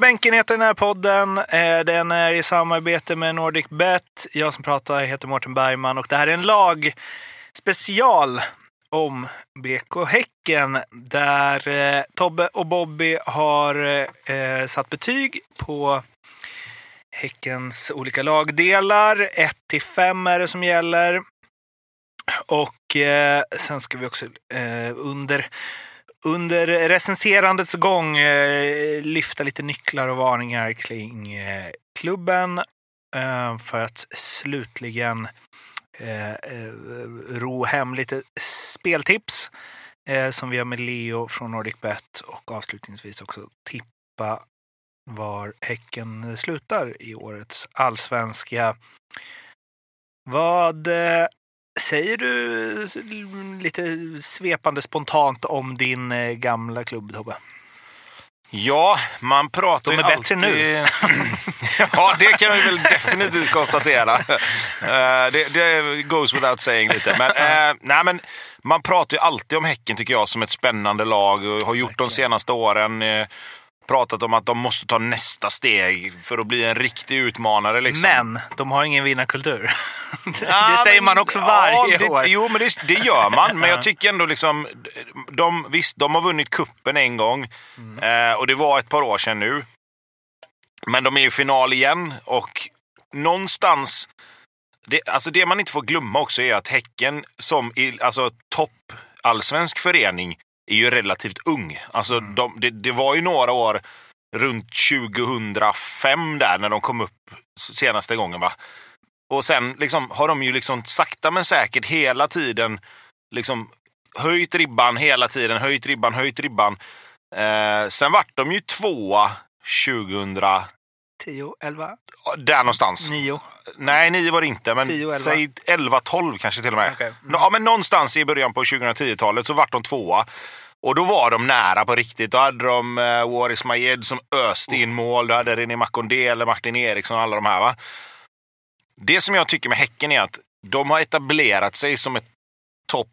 Bänken heter den här podden. Eh, den är i samarbete med Nordic Bet. Jag som pratar heter Mårten Bergman och det här är en lag special om BK Häcken där eh, Tobbe och Bobby har eh, satt betyg på Häckens olika lagdelar. 1 till 5 är det som gäller. Och eh, sen ska vi också eh, under under recenserandets gång eh, lyfta lite nycklar och varningar kring eh, klubben eh, för att slutligen eh, eh ro hem lite speltips eh, som vi har med Leo från Nordicbet och avslutningsvis också tippa var Häcken slutar i årets allsvenska. Vad eh, säger du lite svepande spontant om din eh, gamla klubb, Tobbe? Ja, man pratar De är bättre nu. ja, det kan vi väl definitivt konstatera. Eh, det, det goes without saying lite. Men, eh, nej, men man pratar ju alltid om Häcken tycker jag som ett spännande lag och har gjort de senaste åren. Pratat om att de måste ta nästa steg för att bli en riktig utmanare. Liksom. Men de har ingen vinnarkultur. Ja, det säger men- man också varje ja, det, år. Jo, men det, det gör man. Men jag tycker ändå liksom... De, visst, de har vunnit kuppen en gång. Mm. Eh, och det var ett par år sedan nu. Men de är i final igen och någonstans... Det, alltså det man inte får glömma också är att Häcken som i, alltså topp allsvensk förening är ju relativt ung. Alltså Mm. de, det, det var ju några år runt 2005 där när de kom upp senaste gången va. Och sen liksom, har de ju liksom sakta men säkert hela tiden liksom höjt ribban hela tiden, höjt ribban, höjt ribban. Eh, sen vart de ju tvåa 2000, 10, 11, där någonstans. 9. Nej, nio var det inte, men 10, 11. säg 11, 12 kanske till och med. Okej. Mm. Ja, men någonstans i början på 2010-talet så vart de tvåa. Och då var de nära på riktigt. Då hade de eh, Waris Majed som öste in mål. Du hade René Makondele, Martin Eriksson och alla de här. Va? Det som jag tycker med Häcken är att de har etablerat sig som ett topp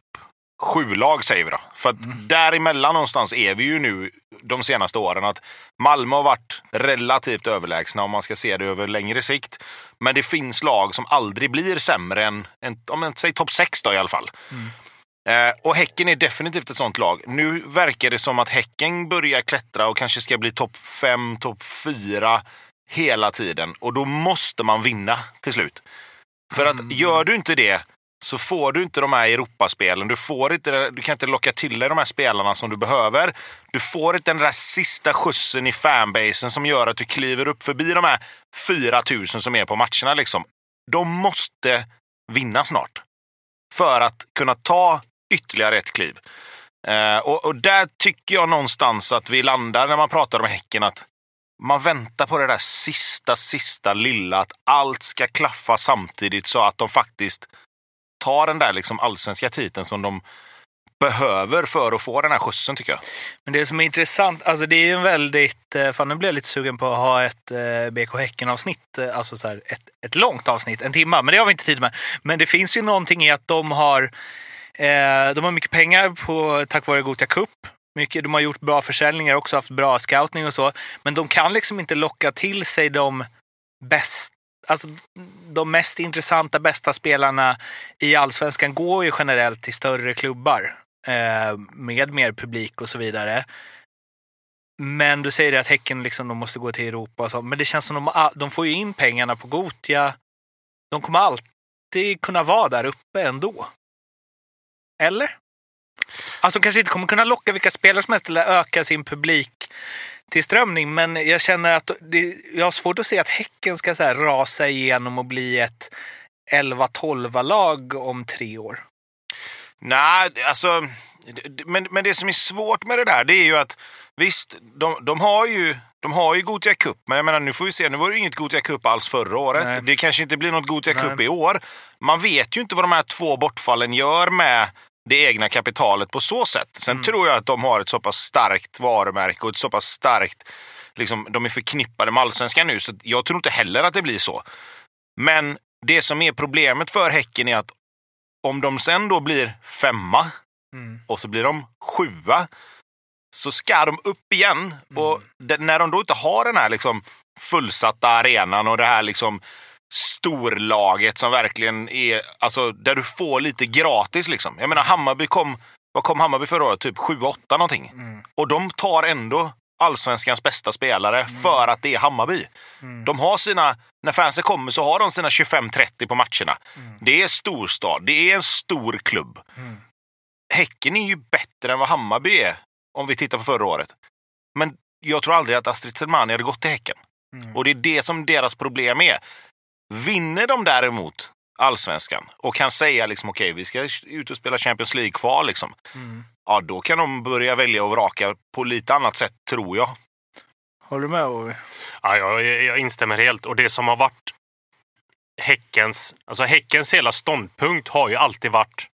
sju-lag, säger vi då. För att däremellan någonstans är vi ju nu de senaste åren. att Malmö har varit relativt överlägsna om man ska se det över längre sikt. Men det finns lag som aldrig blir sämre än, än om man säger topp sex då i alla fall. Eh, och Häcken är definitivt ett sånt lag. Nu verkar det som att Häcken börjar klättra och kanske ska bli topp fem, topp fyra hela tiden. Och då måste man vinna till slut. För att gör du inte det så får du inte de här Europaspelen. Du, får inte, du kan inte locka till dig de här spelarna som du behöver. Du får inte den där sista skjutsen i fanbasen som gör att du kliver upp förbi de här 4 000 som är på matcherna. Liksom. De måste vinna snart för att kunna ta ytterligare ett kliv. Eh, och, och där tycker jag någonstans att vi landar när man pratar om Häcken att man väntar på det där sista, sista lilla att allt ska klaffa samtidigt så att de faktiskt ta den där liksom allsvenska titeln som de behöver för att få den här skjutsen tycker jag. Men det som är intressant, alltså det är ju en väldigt, eh, fan nu blir jag lite sugen på att ha ett eh, BK Häcken-avsnitt, eh, alltså så här, ett, ett långt avsnitt, en timme, men det har vi inte tid med. Men det finns ju någonting i att de har, eh, de har mycket pengar på, tack vare Gothia Cup. Mycket, de har gjort bra försäljningar också, haft bra scouting och så. Men de kan liksom inte locka till sig de bäst, alltså de mest intressanta, bästa spelarna i allsvenskan går ju generellt till större klubbar eh, med mer publik och så vidare. Men du säger det att Häcken liksom, de måste gå till Europa och så. Men det känns som de, de får ju in pengarna på Gotia. De kommer alltid kunna vara där uppe ändå. Eller? Alltså de kanske inte kommer kunna locka vilka spelare som helst eller öka sin publik till strömning. Men jag känner att det, jag har svårt att se att Häcken ska så här rasa igenom och bli ett 11-12-lag om tre år. Nej, alltså... Men, men det som är svårt med det där, det är ju att visst, de, de har ju de har ju Gothia Cup, men jag menar, nu får vi se. Nu var det ju inget Gothia Cup alls förra året. Nej. Det kanske inte blir något Gothia Nej. Cup i år. Man vet ju inte vad de här två bortfallen gör med det egna kapitalet på så sätt. Sen Mm. tror jag att de har ett så pass starkt varumärke och ett så pass starkt... Liksom, de är förknippade med allsvenskan nu, så jag tror inte heller att det blir så. Men det som är problemet för Häcken är att om de sen då blir femma Mm. och så blir de sjua så ska de upp igen. Och det, när de då inte har den här liksom fullsatta arenan och det här liksom storlaget som verkligen är, alltså där du får lite gratis liksom. Jag menar Hammarby kom, vad kom Hammarby förra året? Typ 7-8 någonting. Och de tar ändå allsvenskans bästa spelare för att det är Hammarby. De har sina, när fansen kommer så har de sina 25-30 på matcherna. Det är storstad, det är en stor klubb. Häcken är ju bättre än vad Hammarby är, om vi tittar på förra året. Men jag tror aldrig att Astrid Selmani hade gått till Häcken. Och det är det som deras problem är. Vinner de däremot allsvenskan och kan säga liksom okej, vi ska ut och spela Champions League-kval liksom. Ja, då kan de börja välja och vraka på lite annat sätt, tror jag. Håller du med Ovi? Ja, jag, jag instämmer helt. Och det som har varit Häckens, alltså Häckens hela ståndpunkt har ju alltid varit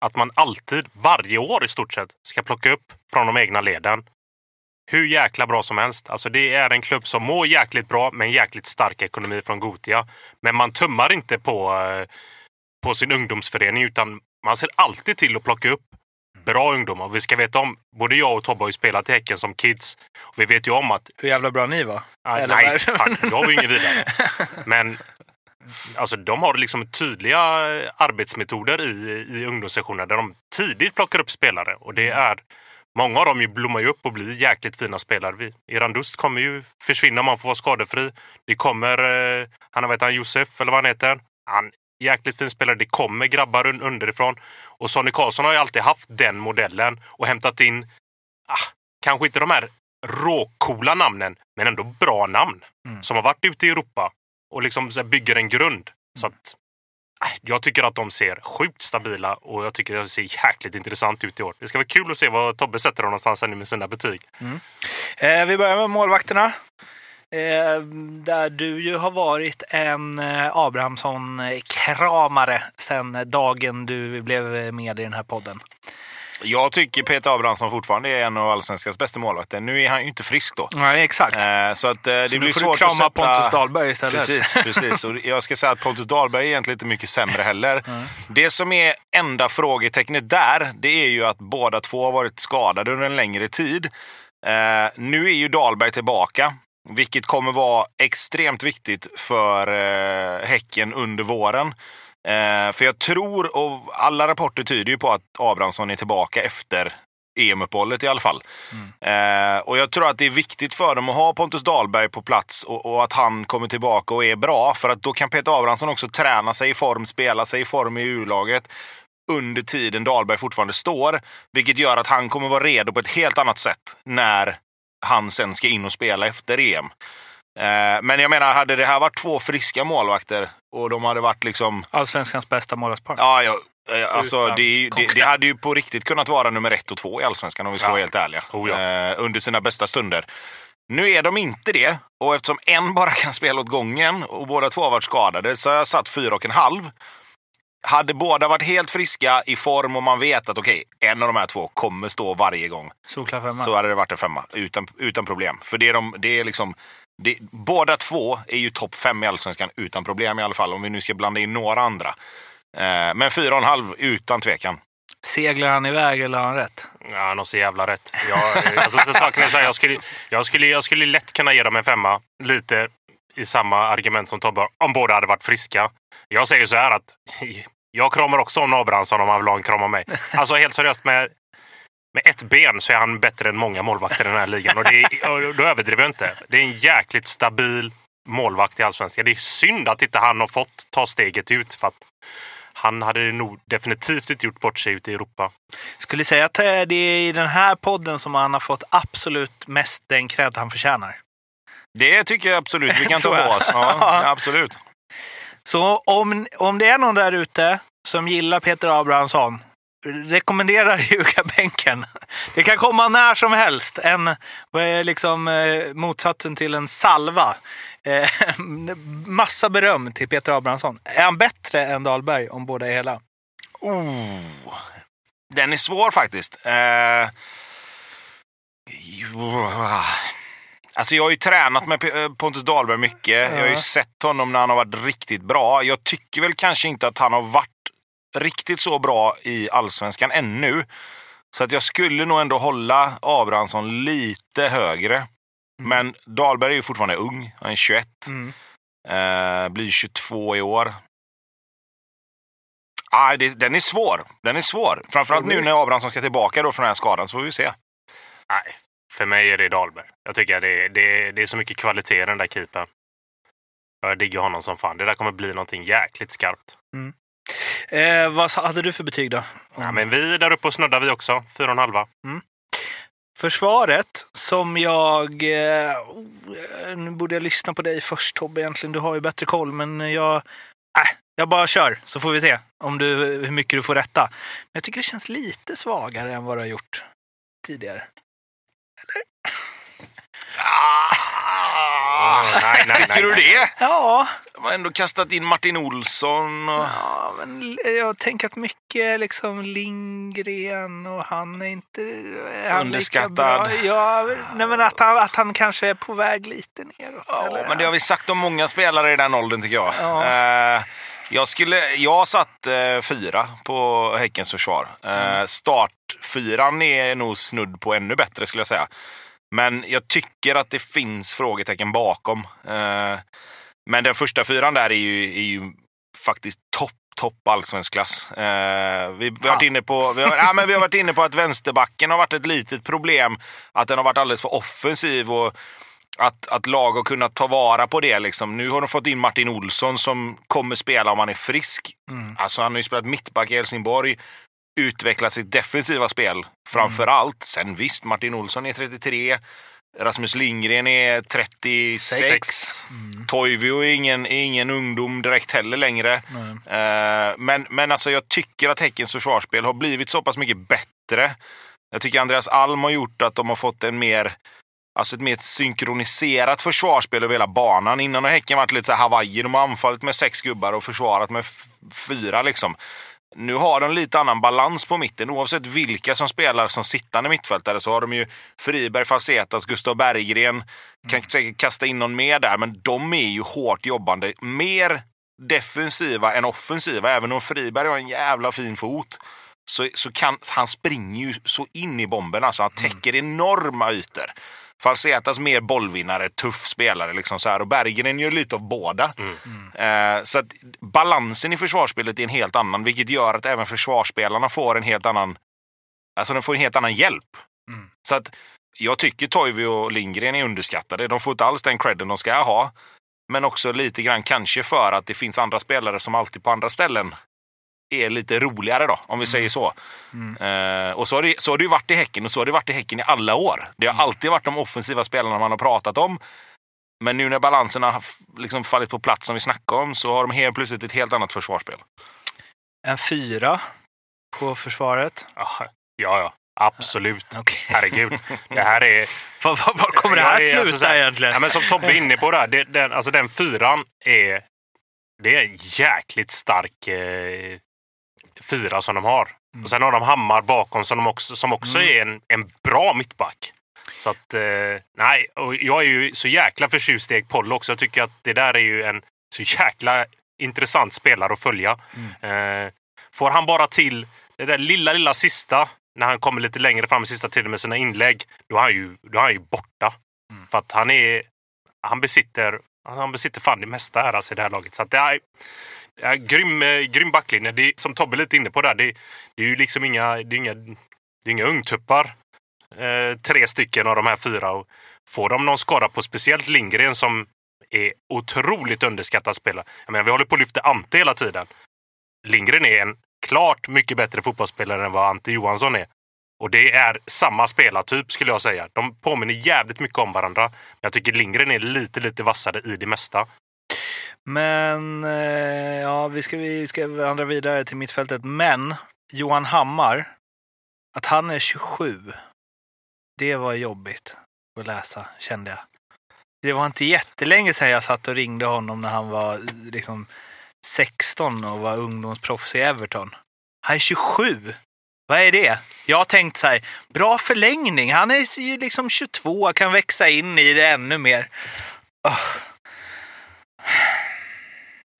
att man alltid, varje år i stort sett, ska plocka upp från de egna leden. Hur jäkla bra som helst. Alltså det är en klubb som mår jäkligt bra med en jäkligt stark ekonomi från Gotia. Men man tummar inte på, eh, på sin ungdomsförening utan man ser alltid till att plocka upp bra ungdomar. Vi ska veta om, både jag och Tobbe har ju spelat i Häcken som kids. Och vi vet ju om att... Hur jävla bra ni var? Eller nej fan, då har vi inget vidare. Men alltså, de har liksom tydliga arbetsmetoder i, i ungdomssessionerna där de tidigt plockar upp spelare. Och det är, många av dem ju blommar ju upp och blir jäkligt fina spelare. Vi- Eran Dust kommer ju försvinna om han får vara skadefri. Det kommer, eh, han vet han, Josef eller vad han heter. Han jäkligt fin spelare. Det kommer grabbar un- underifrån. Och Sonny Karlsson har ju alltid haft den modellen och hämtat in, ah, kanske inte de här råcoola namnen, men ändå bra namn. Som har varit ute i Europa och liksom bygger en grund. Så att, jag tycker att de ser sjukt stabila och jag tycker att det ser jäkligt intressant ut i år. Det ska vara kul att se vad Tobbe sätter dem någonstans här nu med sina betyg. Mm. Eh, vi börjar med målvakterna. Eh, där du ju har varit en eh, Abrahamsson-kramare sedan dagen du blev med i den här podden. Jag tycker Peter Abrahamsson fortfarande är en av allsvenskans bästa målvakter. Nu är han ju inte frisk då. Nej, exakt. Eh, så att, eh, det Så blir får svårt du krama att sätta... Pontus Dahlberg istället. Precis, precis. Och jag ska säga att Pontus Dahlberg är egentligen inte mycket sämre heller. Det som är enda frågetecknet där, det är ju att båda två har varit skadade under en längre tid. Eh, nu är ju Dahlberg tillbaka, vilket kommer vara extremt viktigt för eh, Häcken under våren. Eh, för jag tror, och alla rapporter tyder ju på att Abrahamsson är tillbaka efter EM-uppehållet i alla fall. Eh, och jag tror att det är viktigt för dem att ha Pontus Dahlberg på plats och, och att han kommer tillbaka och är bra. För att då kan Peter Abrahamsson också träna sig i form, spela sig i form i U-laget under tiden Dahlberg fortfarande står. Vilket gör att han kommer vara redo på ett helt annat sätt när han sen ska in och spela efter EM. Eh, men jag menar, hade det här varit två friska målvakter och de hade varit liksom Allsvenskans bästa målvaktspar. Ja, ja eh, alltså det, det, det hade ju på riktigt kunnat vara nummer ett och två i Allsvenskan om vi ska Ja. vara helt ärliga. Oh ja. eh, under sina bästa stunder. Nu är de inte det och eftersom en bara kan spela åt gången och båda två har varit skadade så har jag satt fyra och en halv. Hade båda varit helt friska i form och man vet att okej, en av de här två kommer stå varje gång femma. så hade det varit en femma utan, utan problem. För det är, de, det är liksom, det, båda två är ju topp fem i Allsvenskan utan problem i alla fall, om vi nu ska blanda in några andra. Eh, men fyra och en halv utan tvekan. Seglar han iväg eller har han rätt? Ja, han har så jävla rätt. Jag, alltså, så saken är så här, jag, skulle, jag, skulle, jag skulle lätt kunna ge dem en femma. Lite i samma argument som Tobbe har, om båda hade varit friska. Jag säger så här att jag kramar också om Abrahamsson om han vill ha en kram av mig. Alltså helt seriöst, med, med ett ben så är han bättre än många målvakter i den här ligan. Och, det är, då överdriver jag inte. Det är en jäkligt stabil målvakt i Allsvenskan. Det är synd att inte han har fått ta steget ut. För att han hade nog definitivt inte gjort bort sig ute i Europa. Skulle säga att eh, det är i den här podden som han har fått absolut mest den cred han förtjänar. Det tycker jag absolut vi kan ta på oss. Ja. absolut. Så om, om det är någon där ute som gillar Peter Abrahamsson, rekommenderar ljugarbänken. Det kan komma när som helst. En, vad är liksom eh, motsatsen till en salva. Eh, massa beröm till Peter Abrahamsson. Är han bättre än Dahlberg om båda är hela? Oh, den är svår faktiskt. Eh, alltså jag har ju tränat med eh, Pontus Dahlberg mycket. Jag har ju sett honom när han har varit riktigt bra. Jag tycker väl kanske inte att han har varit riktigt så bra i allsvenskan ännu Så att jag skulle nog ändå hålla Abrahamsson lite högre. Men Dahlberg är ju fortfarande ung. Han är 21. Mm. Eh, blir 22 i år. Ah, det, den är svår. Den är svår. Framförallt nu när Abrahamsson ska tillbaka då från den här skadan, så får vi se. Nej, för mig är det Dahlberg. Jag tycker det, det, det är så mycket kvalitet i den där keepern. Jag diggar honom som fan. Det där kommer bli någonting jäkligt skarpt. Eh, vad hade du för betyg då? Ja, men vi där uppe och snuddar vi också. Fyra och halva. Försvaret, som jag... Eh, nu borde jag lyssna på dig först Tobbe egentligen. Du har ju bättre koll, men jag... Äh, jag bara kör, så får vi se om du, hur mycket du får rätta. Men jag tycker det känns lite svagare än vad du har gjort tidigare. Ah, nej, nej, nej, Tycker du nej. det? Ja, De har ändå kastat in Martin Olsson. Och... ja men jag har tänkt mycket liksom Lindgren och han är inte... Är han Underskattad. Ja, nej, men att han, att han kanske är på väg lite neråt. Ja, eller? men det har vi sagt om många spelare i den åldern tycker jag. Ja. Eh, jag, skulle, jag satt eh, fyra på Häckens försvar. Eh, startfyran är nog snudd på ännu bättre skulle jag säga. Men jag tycker att det finns frågetecken bakom. Eh, men den första fyran där är ju, är ju faktiskt topp topp allsvensk klass. Eh, vi, vi, har varit inne på, vi, har, ja, men vi har varit inne på att vänsterbacken har varit ett litet problem. Att den har varit alldeles för offensiv. och att, att lag har kunnat ta vara på det. Liksom. Nu har de fått in Martin Olsson som kommer spela om han är frisk. Alltså, han har ju spelat mittback i Helsingborg, utvecklat sitt defensiva spel framför allt. Sen visst, Martin Olsson är 33. Rasmus Lindgren är 36. Sex. Toivio är ingen, är ingen ungdom direkt heller längre. Eh, men, men alltså jag tycker att Häckens försvarsspel har blivit så pass mycket bättre. Jag tycker Andreas Alm har gjort att de har fått en mer Alltså ett mer synkroniserat försvarsspel över hela banan. Innan har Häcken varit lite så här Hawaii. De har anfallit med sex gubbar och försvarat med fyra. Liksom. Nu har de lite annan balans på mitten. Oavsett vilka som spelar som sittande mittfältare så har de ju Friberg, Facetas, Gustav Berggren. Kan säkert kasta in någon mer där, men de är ju hårt jobbande. Mer defensiva än offensiva. Även om Friberg har en jävla fin fot så, så kan, han springer ju så in i bomben. Alltså, han täcker enorma ytor. Falsetas mer bollvinnare, tuff spelare. Liksom så här. Och Berggren gör lite av båda. Eh, så att balansen i försvarsspelet är en helt annan, vilket gör att även försvarsspelarna får en helt annan Alltså de får en helt annan hjälp. Så att jag tycker Toivio och Lindgren är underskattade. De får inte alls den credden de ska ha. Men också lite grann kanske för att det finns andra spelare som alltid på andra ställen är lite roligare då, om vi säger så. Eh, och så har, det, så har det ju varit i Häcken och så har det varit i Häcken i alla år. Det har alltid varit de offensiva spelarna man har pratat om. Men nu när balansen har liksom fallit på plats som vi snackade om så har de helt plötsligt ett helt annat försvarsspel. En fyra på försvaret. Ja, ja, ja. Absolut. Okej. Herregud. Det här är... Var, var, var kommer det här är sluta alltså här- egentligen? Ja, men som Tobbe är inne på där, det, den, alltså den fyran är... Det är en jäkligt stark eh, fyra som de har. Och sen har de Hammar bakom som, de också, som också är en, en bra mittback. Så att, eh, nej, och jag är ju så jäkla förtjust i Ekpoll också. Jag tycker att det där är ju en så jäkla intressant spelare att följa. Eh, får han bara till det där lilla, lilla sista, när han kommer lite längre fram i sista tiden med sina inlägg, då är han ju, då är han ju borta. För att han är... Han besitter, han besitter fan det mesta här alltså, i det här laget. Så att det är, det är grym, eh, grym backlinje. Det är, som Tobbe lite inne på där, det, det är ju liksom inga, det är inga, det är inga ungtuppar. Eh, tre stycken av de här fyra. Och får de någon skada på speciellt Lindgren som är otroligt underskattad spelare. Jag menar, vi håller på att lyfta Ante hela tiden. Lindgren är en klart mycket bättre fotbollsspelare än vad Ante Johansson är. Och det är samma spelartyp skulle jag säga. De påminner jävligt mycket om varandra. Jag tycker Lindgren är lite, lite vassare i det mesta. Men eh, ja, vi ska, vi ska vandra vidare till mittfältet. Men Johan Hammar, att han är 27, det var jobbigt att läsa, kände jag. Det var inte jättelänge sedan jag satt och ringde honom när han var liksom 16 och var ungdomsproffs i Everton. Han är 27! Vad är det? Jag har tänkt så här, bra förlängning. Han är ju liksom 22, kan växa in i det ännu mer.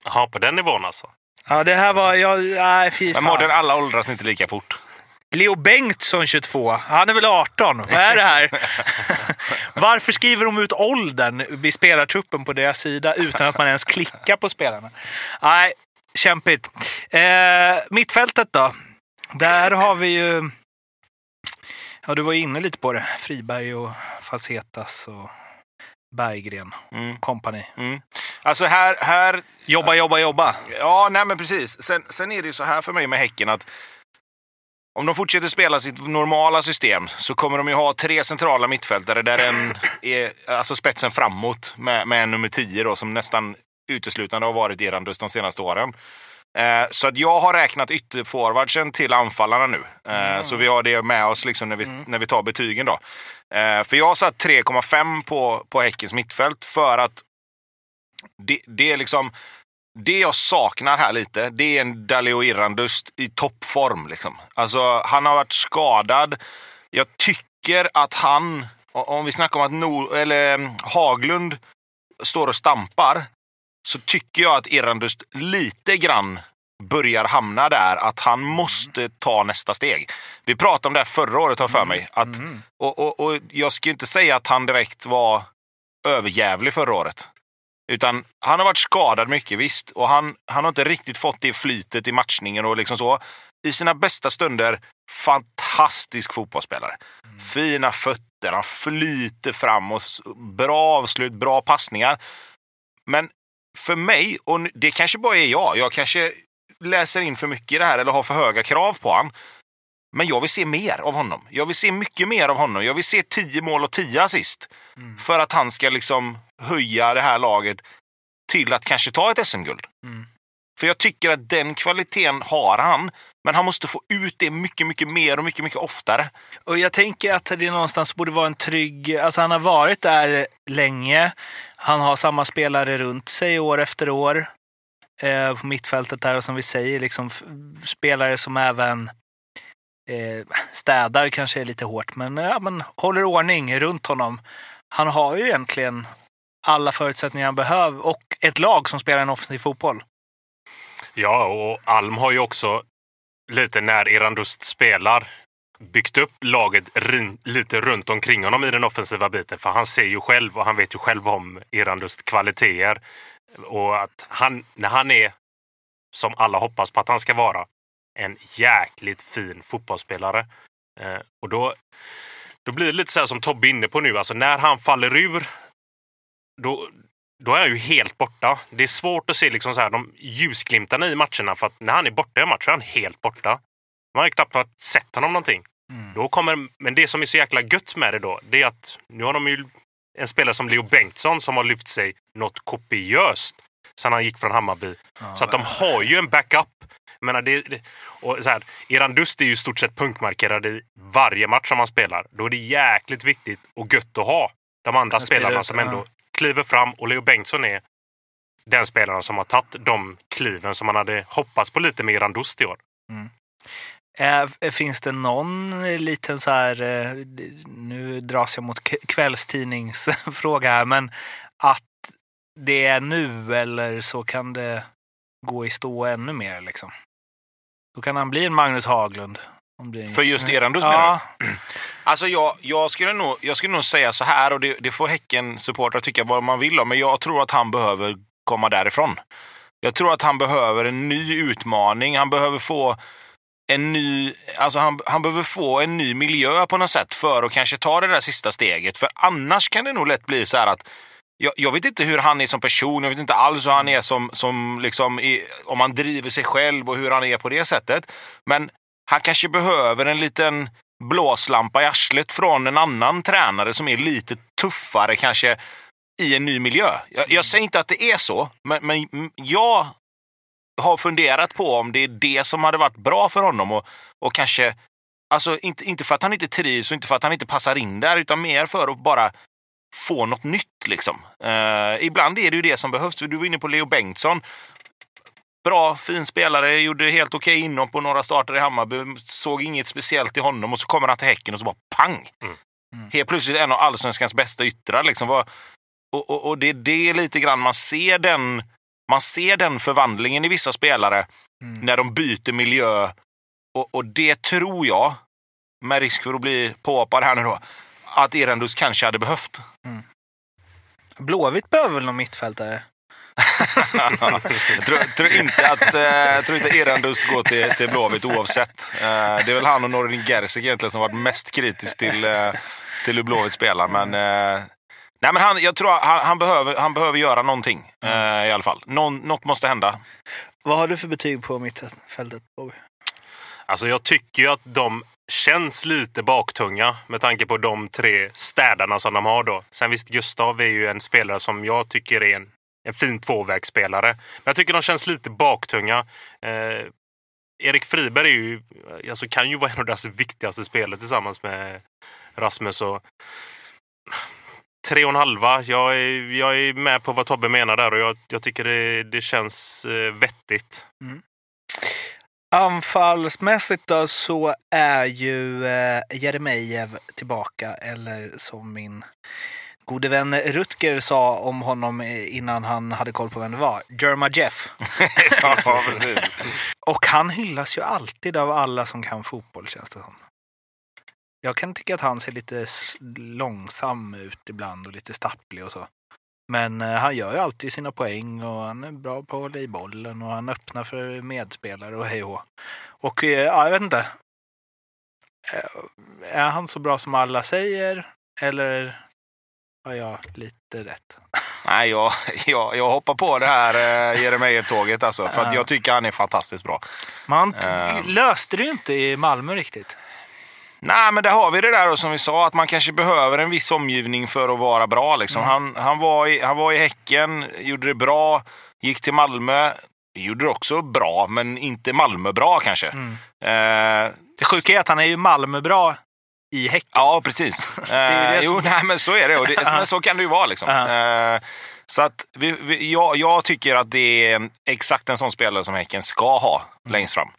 Jaha, på den nivån alltså. Ja, det här var... Jag, nej, fy Men fan. Mårten, alla åldras inte lika fort. Leo Bengtsson 22. Han är väl 18? Vad är det här? Varför skriver de ut åldern i spelartruppen på deras sida utan att man ens klickar på spelarna? Nej, kämpigt. Eh, mittfältet då? Där har vi ju... Ja, du var inne lite på det. Friberg och Facetas och Berggren, Mm. kompani. Mm. Alltså här, här Jobba, jobba, jobba. Ja, nej men precis. Sen, sen är det ju så här för mig med Häcken att om de fortsätter spela sitt normala system så kommer de ju ha tre centrala mittfältare där en är alltså spetsen framåt med, med en nummer 10 då, som nästan uteslutande har varit Erandus de senaste åren. Eh, så att jag har räknat ytterforwardsen till anfallarna nu. Eh, Så vi har det med oss liksom när, vi, när vi tar betygen. då. Eh, för jag har satt 3,5 på, på Häckens mittfält för att det, det är liksom det jag saknar här lite, det är en Daleo Irandust i toppform. Liksom. Alltså, han har varit skadad. Jag tycker att han, om vi snackar om att Nor, eller, mm, Haglund står och stampar, så tycker jag att Irandust lite grann börjar hamna där, att han måste ta nästa steg. Vi pratade om det här förra året, har för mig. Att, och, och, och jag ska inte säga att han direkt var överjävlig förra året. Utan han har varit skadad mycket, visst. Och han, han har inte riktigt fått det flytet i matchningen och liksom så. I sina bästa stunder, fantastisk fotbollsspelare. Fina fötter, han flyter fram och bra avslut, bra passningar. Men för mig, och det kanske bara är jag, jag kanske läser in för mycket i det här eller har för höga krav på han. Men jag vill se mer av honom. Jag vill se mycket mer av honom. Jag vill se 10 mål och 10 assist. För att han ska liksom höja det här laget till att kanske ta ett SM-guld. Mm. För jag tycker att den kvaliteten har han. Men han måste få ut det mycket, mycket mer och mycket, mycket oftare. Och jag tänker att det någonstans borde vara en trygg... Alltså han har varit där länge. Han har samma spelare runt sig år efter år. Eh, på mittfältet där och som vi säger, liksom spelare som även eh, städar kanske är lite hårt, men, ja, men håller ordning runt honom. Han har ju egentligen alla förutsättningar han behöver och ett lag som spelar en offensiv fotboll. Ja, och Alm har ju också lite när Erandust spelar byggt upp laget rin- lite runt omkring honom i den offensiva biten. För han ser ju själv och han vet ju själv om Erandust kvaliteter. Och att han, när han är, som alla hoppas på att han ska vara, en jäkligt fin fotbollsspelare. Eh, och då, då blir det lite så här som Tobbe är inne på nu. Alltså när han faller ur, då, då är han ju helt borta. Det är svårt att se liksom så här, de ljusglimtarna i matcherna för att när han är borta i en match så är han helt borta. Man har ju knappt sett honom någonting. Då kommer, men det som är så jäkla gött med det då, det är att nu har de ju en spelare som Leo Bengtsson som har lyft sig något kopiöst sen han gick från Hammarby. så att de har ju en backup. Menar, det, det, och så här, Eran Dust är ju i stort sett punktmarkerad i varje match som han spelar. Då är det jäkligt viktigt och gött att ha de andra spelar spelarna som ja. ändå kliver fram. Och Leo Bengtsson är den spelaren som har tagit de kliven som man hade hoppats på lite med Eran Dust i år. Eh, Finns det någon liten så här, eh, nu dras jag mot kvällstidningsfråga här, men att det är nu eller så kan det gå i stå ännu mer liksom? Då kan han bli en Magnus Haglund. Om det är- För just Erandus menar Ja, Alltså jag, jag, skulle nog, jag skulle nog säga så här, och det, det får Häcken-supportrar tycka vad man vill om, men jag tror att han behöver komma därifrån. Jag tror att han behöver en ny utmaning. Han behöver få en ny, alltså han, han behöver få en ny miljö på något sätt för att kanske ta det där sista steget. För annars kan det nog lätt bli så här att jag, jag vet inte hur han är som person, jag vet inte alls hur han är som, som liksom, i, om han driver sig själv och hur han är på det sättet. Men han kanske behöver en liten blåslampa i arslet från en annan tränare som är lite tuffare kanske i en ny miljö. Jag, jag säger inte att det är så, men, men jag har funderat på om det är det som hade varit bra för honom och, och kanske, alltså inte, inte för att han inte trivs och inte för att han inte passar in där, utan mer för att bara få något nytt. Liksom. Eh, ibland är det ju det som behövs. Du var inne på Leo Bengtsson. Bra, fin spelare, gjorde helt okej inhopp på några starter i Hammarby. Såg inget speciellt i honom och så kommer han till Häcken och så bara pang! Mm. Helt plötsligt en av allsvenskans bästa yttrar. Liksom. Och, och, och det är det lite grann man ser den, man ser den förvandlingen i vissa spelare Mm. när de byter miljö Och, och det tror jag, med risk för att bli påhoppad här nu då, att Erendus kanske hade behövt. Blåvitt behöver väl någon mittfältare? jag tror, tror inte att eh, tror inte Erendust går till, till Blåvitt oavsett. Eh, det är väl han och Nordin Gerzik egentligen som varit mest kritisk till, eh, till hur Blåvitt spelar. Men, eh, nej, men han, jag tror han, han, behöver, han behöver göra någonting eh, i alla fall. Någon, något måste hända. Vad har du för betyg på mittfältet, Bobby? Alltså jag tycker ju att de känns lite baktunga med tanke på de tre städarna som de har då. Sen visst, Gustav är ju en spelare som jag tycker är en, en fin tvåvägsspelare. Men jag tycker de känns lite baktunga. Eh, Erik Friberg är ju, alltså kan ju vara en av deras viktigaste spelare tillsammans med Rasmus. Och tre och en halva. Jag är, jag är med på vad Tobbe menar där och jag, jag tycker det, det känns eh, vettigt. Mm. Anfallsmässigt då så är ju eh, Jeremejeff tillbaka, eller som min gode vän Rutger sa om honom innan han hade koll på vem det var, Jerma Jeff. ja, precis. Och han hyllas ju alltid av alla som kan fotboll känns det som. Jag kan tycka att han ser lite långsam ut ibland och lite stapplig och så. Men eh, han gör ju alltid sina poäng och han är bra på att hålla i bollen och han öppnar för medspelare och hej och. Och eh, ja, jag vet inte. Eh, Är han så bra som alla säger? Eller har jag lite rätt? Nej, jag, jag, jag hoppar på det här eh, Jeremejeff-tåget alltså, för att Ja. jag tycker han är fantastiskt bra. Man Eh. löste det ju inte i Malmö riktigt. Nej, men där har vi det där och som vi sa, att man kanske behöver en viss omgivning för att vara bra. Liksom. Han, han, var i, han var i Häcken, gjorde det bra, gick till Malmö, gjorde det också bra, men inte Malmö-bra kanske. Mm. Eh, Det sjuka är att han är ju Malmö-bra i Häcken. ja, precis. är det Eh, jo, nej, men så är det. Och det men så kan det ju vara. Liksom. Eh, så att vi, vi, jag, jag tycker att det är en, exakt en sån spelare som Häcken ska ha längst fram.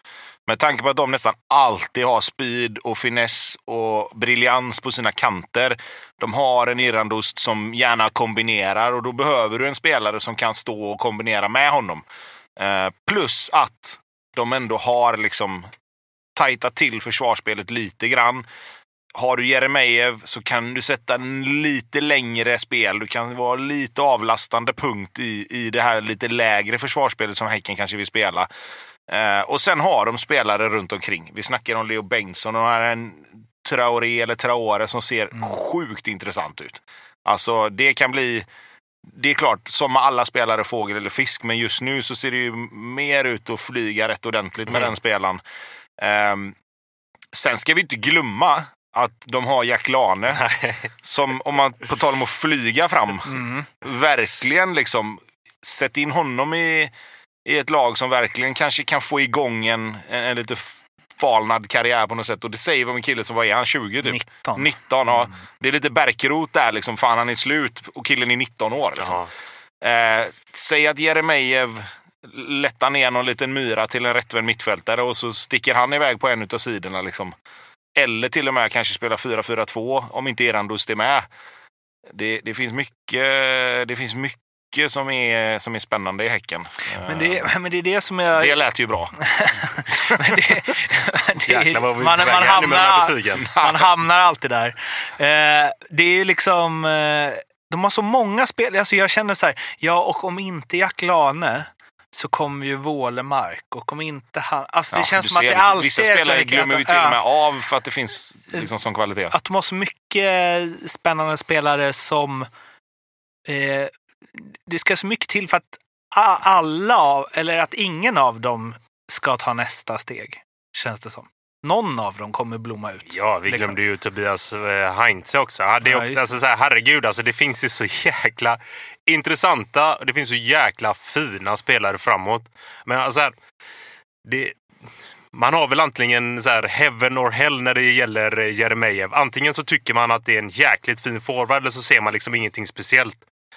Med tanke på att de nästan alltid har speed och finess och briljans på sina kanter. De har en irrandost som gärna kombinerar och då behöver du en spelare som kan stå och kombinera med honom. Eh, plus att de ändå har liksom tajtat till försvarsspelet lite grann. Har du Jeremejeff så kan du sätta en lite längre spel. Du kan vara lite avlastande punkt i, i det här lite lägre försvarsspelet som Häcken kanske vill spela. Eh, och sen har de spelare runt omkring. Vi snackar om Leo Bengtsson och här är en Traoré eller Traore som ser sjukt intressant ut. Alltså det kan bli... Det är klart, som med alla spelare, fågel eller fisk, men just nu så ser det ju mer ut att flyga rätt ordentligt med Mm. den spelaren. Ehm, sen ska vi inte glömma att de har Jack Lane, som om man på tal om att flyga fram, Mm. verkligen liksom sätt in honom i, i ett lag som verkligen kanske kan få igång en, en, en lite falnad karriär på något sätt. Och det säger vi om en kille som, vad är han, 20 typ? 19. 19 ja. Det är lite Bärkerot där liksom. Fan, han är slut och killen är 19 år. Liksom. Eh, säg att Jeremejeff lättar ner någon liten myra till en rättvänd mittfältare och så sticker han iväg på en av sidorna. Liksom. Eller till och med kanske spela 4-4-2 om inte Erandust är med. Det, det, finns mycket, det finns mycket som är, som är spännande i Häcken. Men det, men det är det som jag... det lät ju bra. men det, det, Jäklar vad vi man, hamnar, betygen. man hamnar alltid där. Eh, det är ju liksom... Eh, de har så många spel. Alltså jag känner så här, ja och om inte Jack Lane så kommer ju Wålemark och om inte han... Alltså det Ja, känns som att det alltid Vissa är så spelare glömmer vi till och med av för att det finns liksom sån kvalitet. Att de har så mycket spännande spelare som... Eh, det ska så mycket till för att alla, eller att ingen av dem ska ta nästa steg, känns det som. Någon av dem kommer blomma ut. Ja, vi Liksom. glömde ju Tobias eh, Heinze också. Det, är också alltså, så här, herregud, alltså, det finns ju så jäkla intressanta och det finns så jäkla fina spelare framåt. Men alltså, här, det, man har väl antingen så här, heaven or hell när det gäller eh, Jeremejeff. Antingen så tycker man att det är en jäkligt fin forward eller så ser man liksom ingenting speciellt.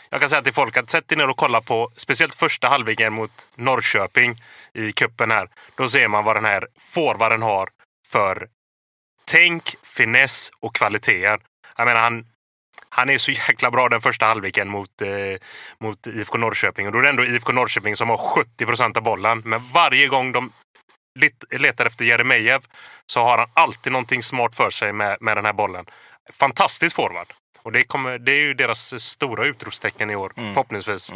Jag kan säga till folk att sätt er ner och kolla på speciellt första halvleken mot Norrköping i kuppen här. Då ser man vad den här forwarden har för tänk, finess och kvaliteter. Jag menar, han, han är så jäkla bra den första halvleken mot, eh, mot IFK Norrköping. Och då är det ändå IFK Norrköping som har 70 procent av bollen. Men varje gång de letar efter Jeremejeff så har han alltid någonting smart för sig med, med den här bollen. Fantastisk forward. Och det, kommer, det är ju deras stora utropstecken i år, förhoppningsvis.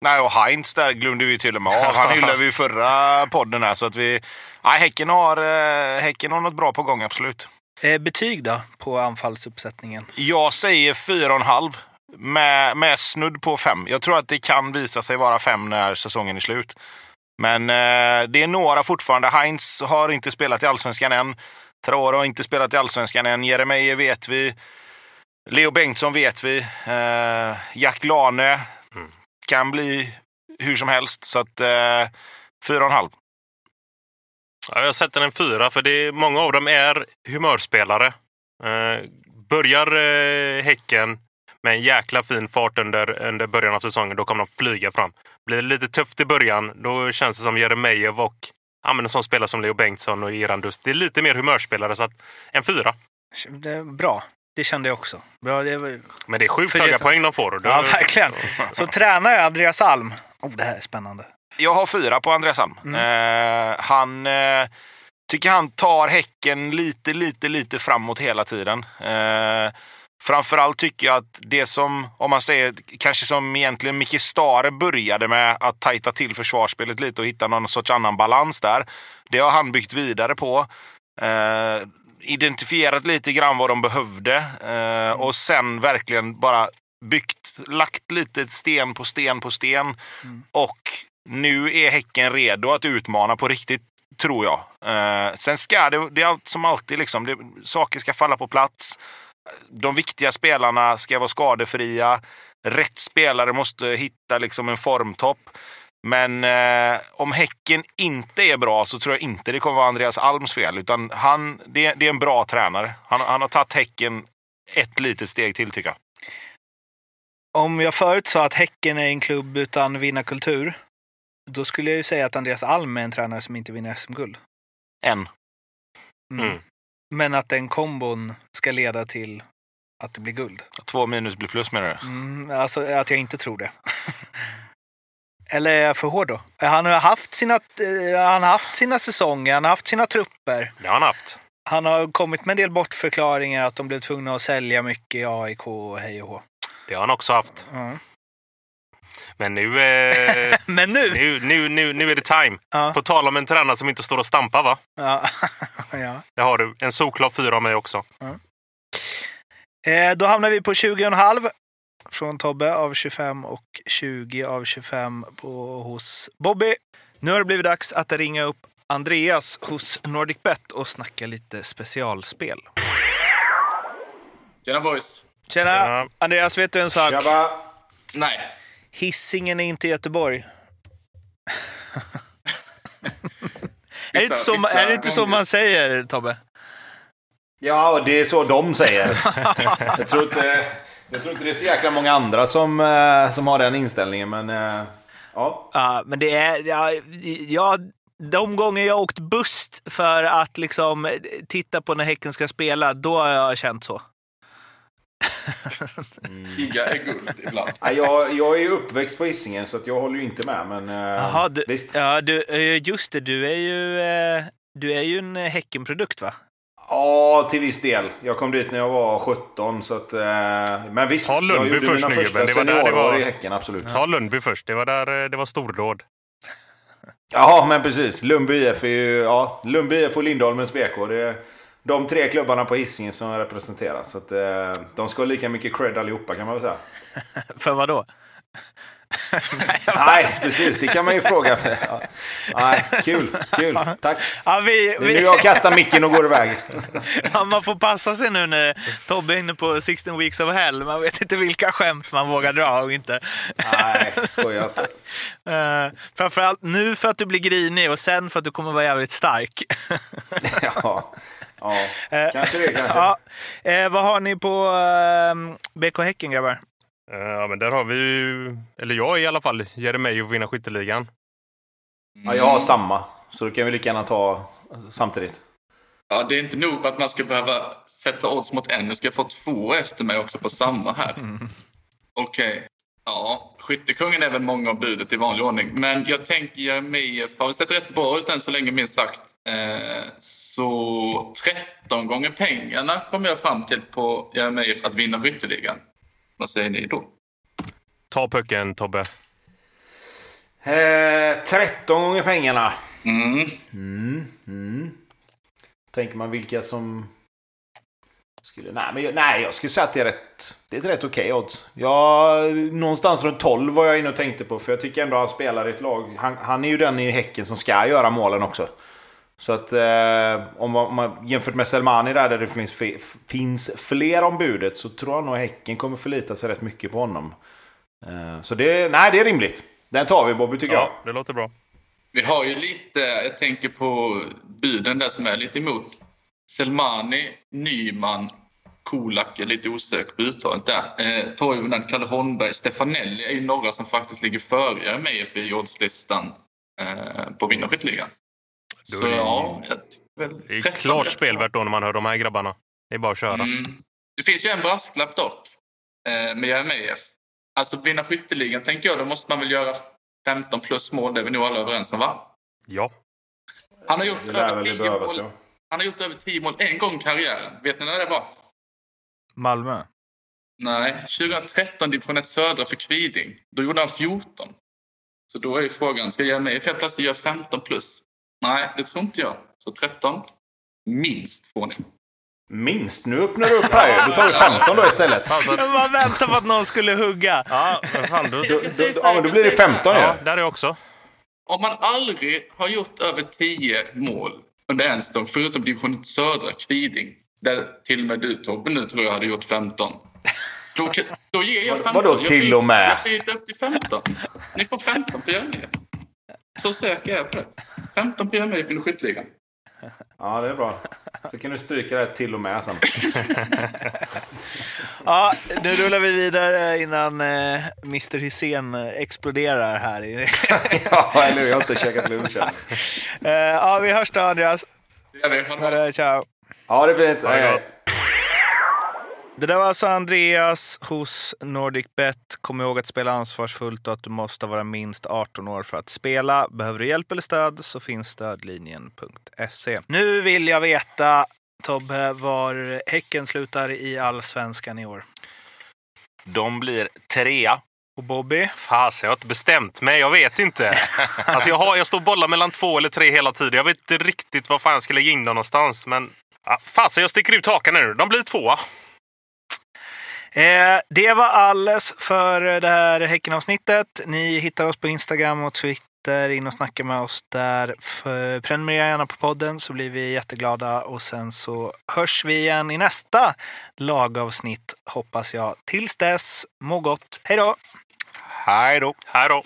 Nej, och Heinz där glömde vi till och med av. Han hyllade vi i förra podden här. Så att vi... Nej, häcken, har, eh, häcken har något bra på gång, absolut. Eh, betyg då på anfallsuppsättningen? Jag säger fyra och en halv med, med snudd på fem. Jag tror att det kan visa sig vara fem när säsongen är slut. Men eh, det är några fortfarande. Heinz har inte spelat i Allsvenskan än. Traore har inte spelat i Allsvenskan än. Jeremejeff vet vi. Leo Bengtsson vet vi. Eh, Jack Lane kan bli hur som helst. Så att eh, fyra och en halv. Ja, jag sätter en fyra, för det är, många av dem är humörspelare. Eh, börjar eh, Häcken med en jäkla fin fart under, under början av säsongen, då kommer de flyga fram. Blir det lite tufft i början, då känns det som Jeremejeff och ja, men en sån spelare som Leo Bengtsson och Eran Dust. Det är lite mer humörspelare, så att en fyra. Det är bra. Det kände jag också. Bra, det var... Men det är sjukt höga poäng de får. Då, Ja, verkligen. Så tränare Andreas Alm. Oh, det här är spännande. Jag har fyra på Andreas Alm. Eh, han eh, tycker han tar Häcken lite, lite, lite framåt hela tiden. Eh, framförallt tycker jag att det som, om man säger, kanske som egentligen Micke Stare började med att tajta till försvarsspelet lite och hitta någon sorts annan balans där. Det har han byggt vidare på. Eh, identifierat lite grann vad de behövde eh, och sen verkligen bara byggt, lagt lite sten på sten på sten. Och nu är Häcken redo att utmana på riktigt, tror jag. Eh, sen ska det, det är allt som alltid, liksom, det, saker ska falla på plats. De viktiga spelarna ska vara skadefria. Rätt spelare måste hitta liksom, en formtopp. Men eh, om Häcken inte är bra så tror jag inte det kommer vara Andreas Alms fel. Utan han, det, det är en bra tränare. Han, han har tagit Häcken ett litet steg till, tycker jag. Om jag förut sa att Häcken är en klubb utan vinnarkultur, då skulle jag ju säga att Andreas Alm är en tränare som inte vinner SM-guld. En. Mm. Mm. Men att den kombon ska leda till att det blir guld. Två minus blir plus, menar du? Mm, alltså att jag inte tror det. Eller är jag för hård då? Han har haft sina, eh, han har haft sina säsonger, han har haft sina trupper. Det har han haft. Han har kommit med en del bortförklaringar att de blev tvungna att sälja mycket i AIK och hej och hå. Det har han också haft. Ja. Men nu, eh, Men nu! nu, nu, nu, nu är det time. Ja, På tal om en tränare som inte står och stampar, va? ja, ja. Det har du. En solklar fyra av mig också. Eh, då hamnar vi på 20,5 från Tobbe av 25 och 20 av 25 på, hos Bobby. Nu har det blivit dags att ringa upp Andreas hos NordicBet och snacka lite specialspel. Tjena boys! Tjena! Tjena. Andreas, vet du en sak? Nej. Hissingen är inte Göteborg. är, det inte så, är det inte så man säger, Tobbe? Ja, och det är så de säger. jag, tror inte, jag tror inte det är så jäkla många andra som, eh, som har den inställningen, men eh, ja. Ja, men det är... Ja, ja, de gånger jag har åkt buss för att liksom titta på när Häcken ska spela, då har jag känt så. Igga är guld ibland. Ja, Jag, jag är ju uppväxt på Hisingen, så att jag håller ju inte med. Men eh, Jaha, du, visst. ja, du, just det. Du är ju, du är ju en Häckenprodukt, va? Ja, till viss del. Jag kom dit när jag var 17, så att... eh, Men visst, Ta Lundby jag gjorde först mina nu, första gubben. Det var där det var- i Häcken, absolut. Ta Lundby först. Det var där eh, det var stordåd. Ja, men precis. Lundby IF är ju... Ja, Lundby IF och Lindholmens BK. Det är de tre klubbarna på Hisingen som representeras. Så att, eh, de ska ha lika mycket cred allihopa, kan man väl säga. För vad då? Nej, precis. Det kan man ju fråga. Ja. Nej, kul. Kul. Tack. Ja, vi, är nu vi, jag kastar micken och går iväg. ja, man får passa sig nu när Tobbe är inne på 16 weeks of hell. Man vet inte vilka skämt man vågar dra och inte. Nej, skoja inte. Uh, framförallt nu för att du blir grinig och sen för att du kommer vara jävligt stark. Ja, ja. kanske det. Kanske. ja, eh, vad har ni på eh, BK Häcken, grabbar? Eh, Ja, men där har vi ju, eller jag i alla fall, Jeremejeff vinna skytteligan. Ja, jag har samma. Så då kan vi lika gärna ta samtidigt. Ja, det är inte nog att man ska behöva sätta odds mot en. Nu ska jag få två efter mig också på samma här. Okej. Ja, Skyttekungen är väl många av budet i vanlig ordning. Men jag tänker Jeremejeff har sett rätt bra ut än så länge minst sagt. Eh, så 13 gånger pengarna kommer jag fram till på Jeremejeff att vinna skytteligan. Vad säger ni då? Ta pucken Tobbe. Eh, 13 gånger pengarna. Mm. Mm, mm. Tänker man vilka som... Skulle, nej, men jag, nej, jag skulle säga att det är rätt, det är ett rätt okej odds. Jag, någonstans runt 12 var jag inne och tänkte på. För jag tycker ändå att han spelar i ett lag. Han, han är ju den i Häcken som ska göra målen också. Så att eh, om man, jämfört med Selmani där, där det finns, finns fler om budet så tror jag nog Häcken kommer förlita sig rätt mycket på honom. Eh, så det, nej, det är rimligt. Den tar vi Bobby tycker jag. Ja, det låter bra. Vi har ju lite, jag tänker på buden där som är lite emot. Selmani, Nyman, Kolak är lite osäker på uttalet där. Eh, Toivonen, Kalle Holmberg, Stefanelli är ju några som faktiskt ligger före mig för oddslistan eh, på vinnarskyddsligan. Då Så är det- ja, jag väl Det är 13 klart spelvärt då när man hör de här grabbarna. Det är bara att köra. Mm. Det finns ju en brasklapp dock eh, med Jeremejeff. Alltså vinna skytteligan tänker jag, då måste man väl göra 15 plus mål. Det är vi nog alla överens om va? Ja. Han har gjort, över väl 10 behövas, mål, ja. han har gjort över 10 mål en gång i karriären. Vet ni när det var? Malmö. Nej, 2013 division 1 södra för Kviding. Då gjorde han 14. Så då är ju frågan, ska Jeremejeff helt plötsligt göra 15 plus? Nej, det tror inte jag. Så 13 minst får ni. Minst. Nu öppnar du upp här. Då tar vi 15 då istället. Jag bara väntade på att någon skulle hugga. ja, fan, då, Då, då, ja, men då blir det 15 ja, ju. där är jag också. Om man aldrig har gjort över 10 mål under en säsong, förutom division 1 södra, Kviding, där till och med du Tobbe nu tror jag hade gjort 15. Då, då ger jag 15. Vadå Jag till och med? Jag byter upp till 15. Ni får 15 på Jeremejeff. Så säker är jag på det. 15 på Jeremejeff i skytteligan. Ja, det är bra. Så kan du stryka det till och med sen. Ja, nu rullar vi vidare innan eh, Mr Hussein eh, exploderar här. i- ja, eller hur? Jag har inte käkat lunch än. Eh, ja, vi hörs då Andreas. Det gör vi. Ha det bra. Ha det, Ciao. Ja, det är fint. Ha det gott. Det där var alltså Andreas hos NordicBet. Kom ihåg att spela ansvarsfullt och att du måste vara minst 18 år för att spela. Behöver du hjälp eller stöd så finns stödlinjen.se. Nu vill jag veta, Tobbe, var Häcken slutar i allsvenskan i år. De blir trea. Och Bobby? Fasen, jag har inte bestämt mig. Jag vet inte. Alltså, jag, har, jag står bollar mellan två eller tre hela tiden. Jag vet inte riktigt var fan jag ska lägga in dem någonstans. Men ja, fasen, jag sticker ut hakan nu. De blir tvåa. Eh, det var alles för det här Häckenavsnittet. Ni hittar oss på Instagram och Twitter. In och snacka med oss där. För, prenumerera gärna på podden så blir vi jätteglada. Och sen så hörs vi igen i nästa lagavsnitt hoppas jag. Tills dess, må gott. Hej då! Hej då! Här då.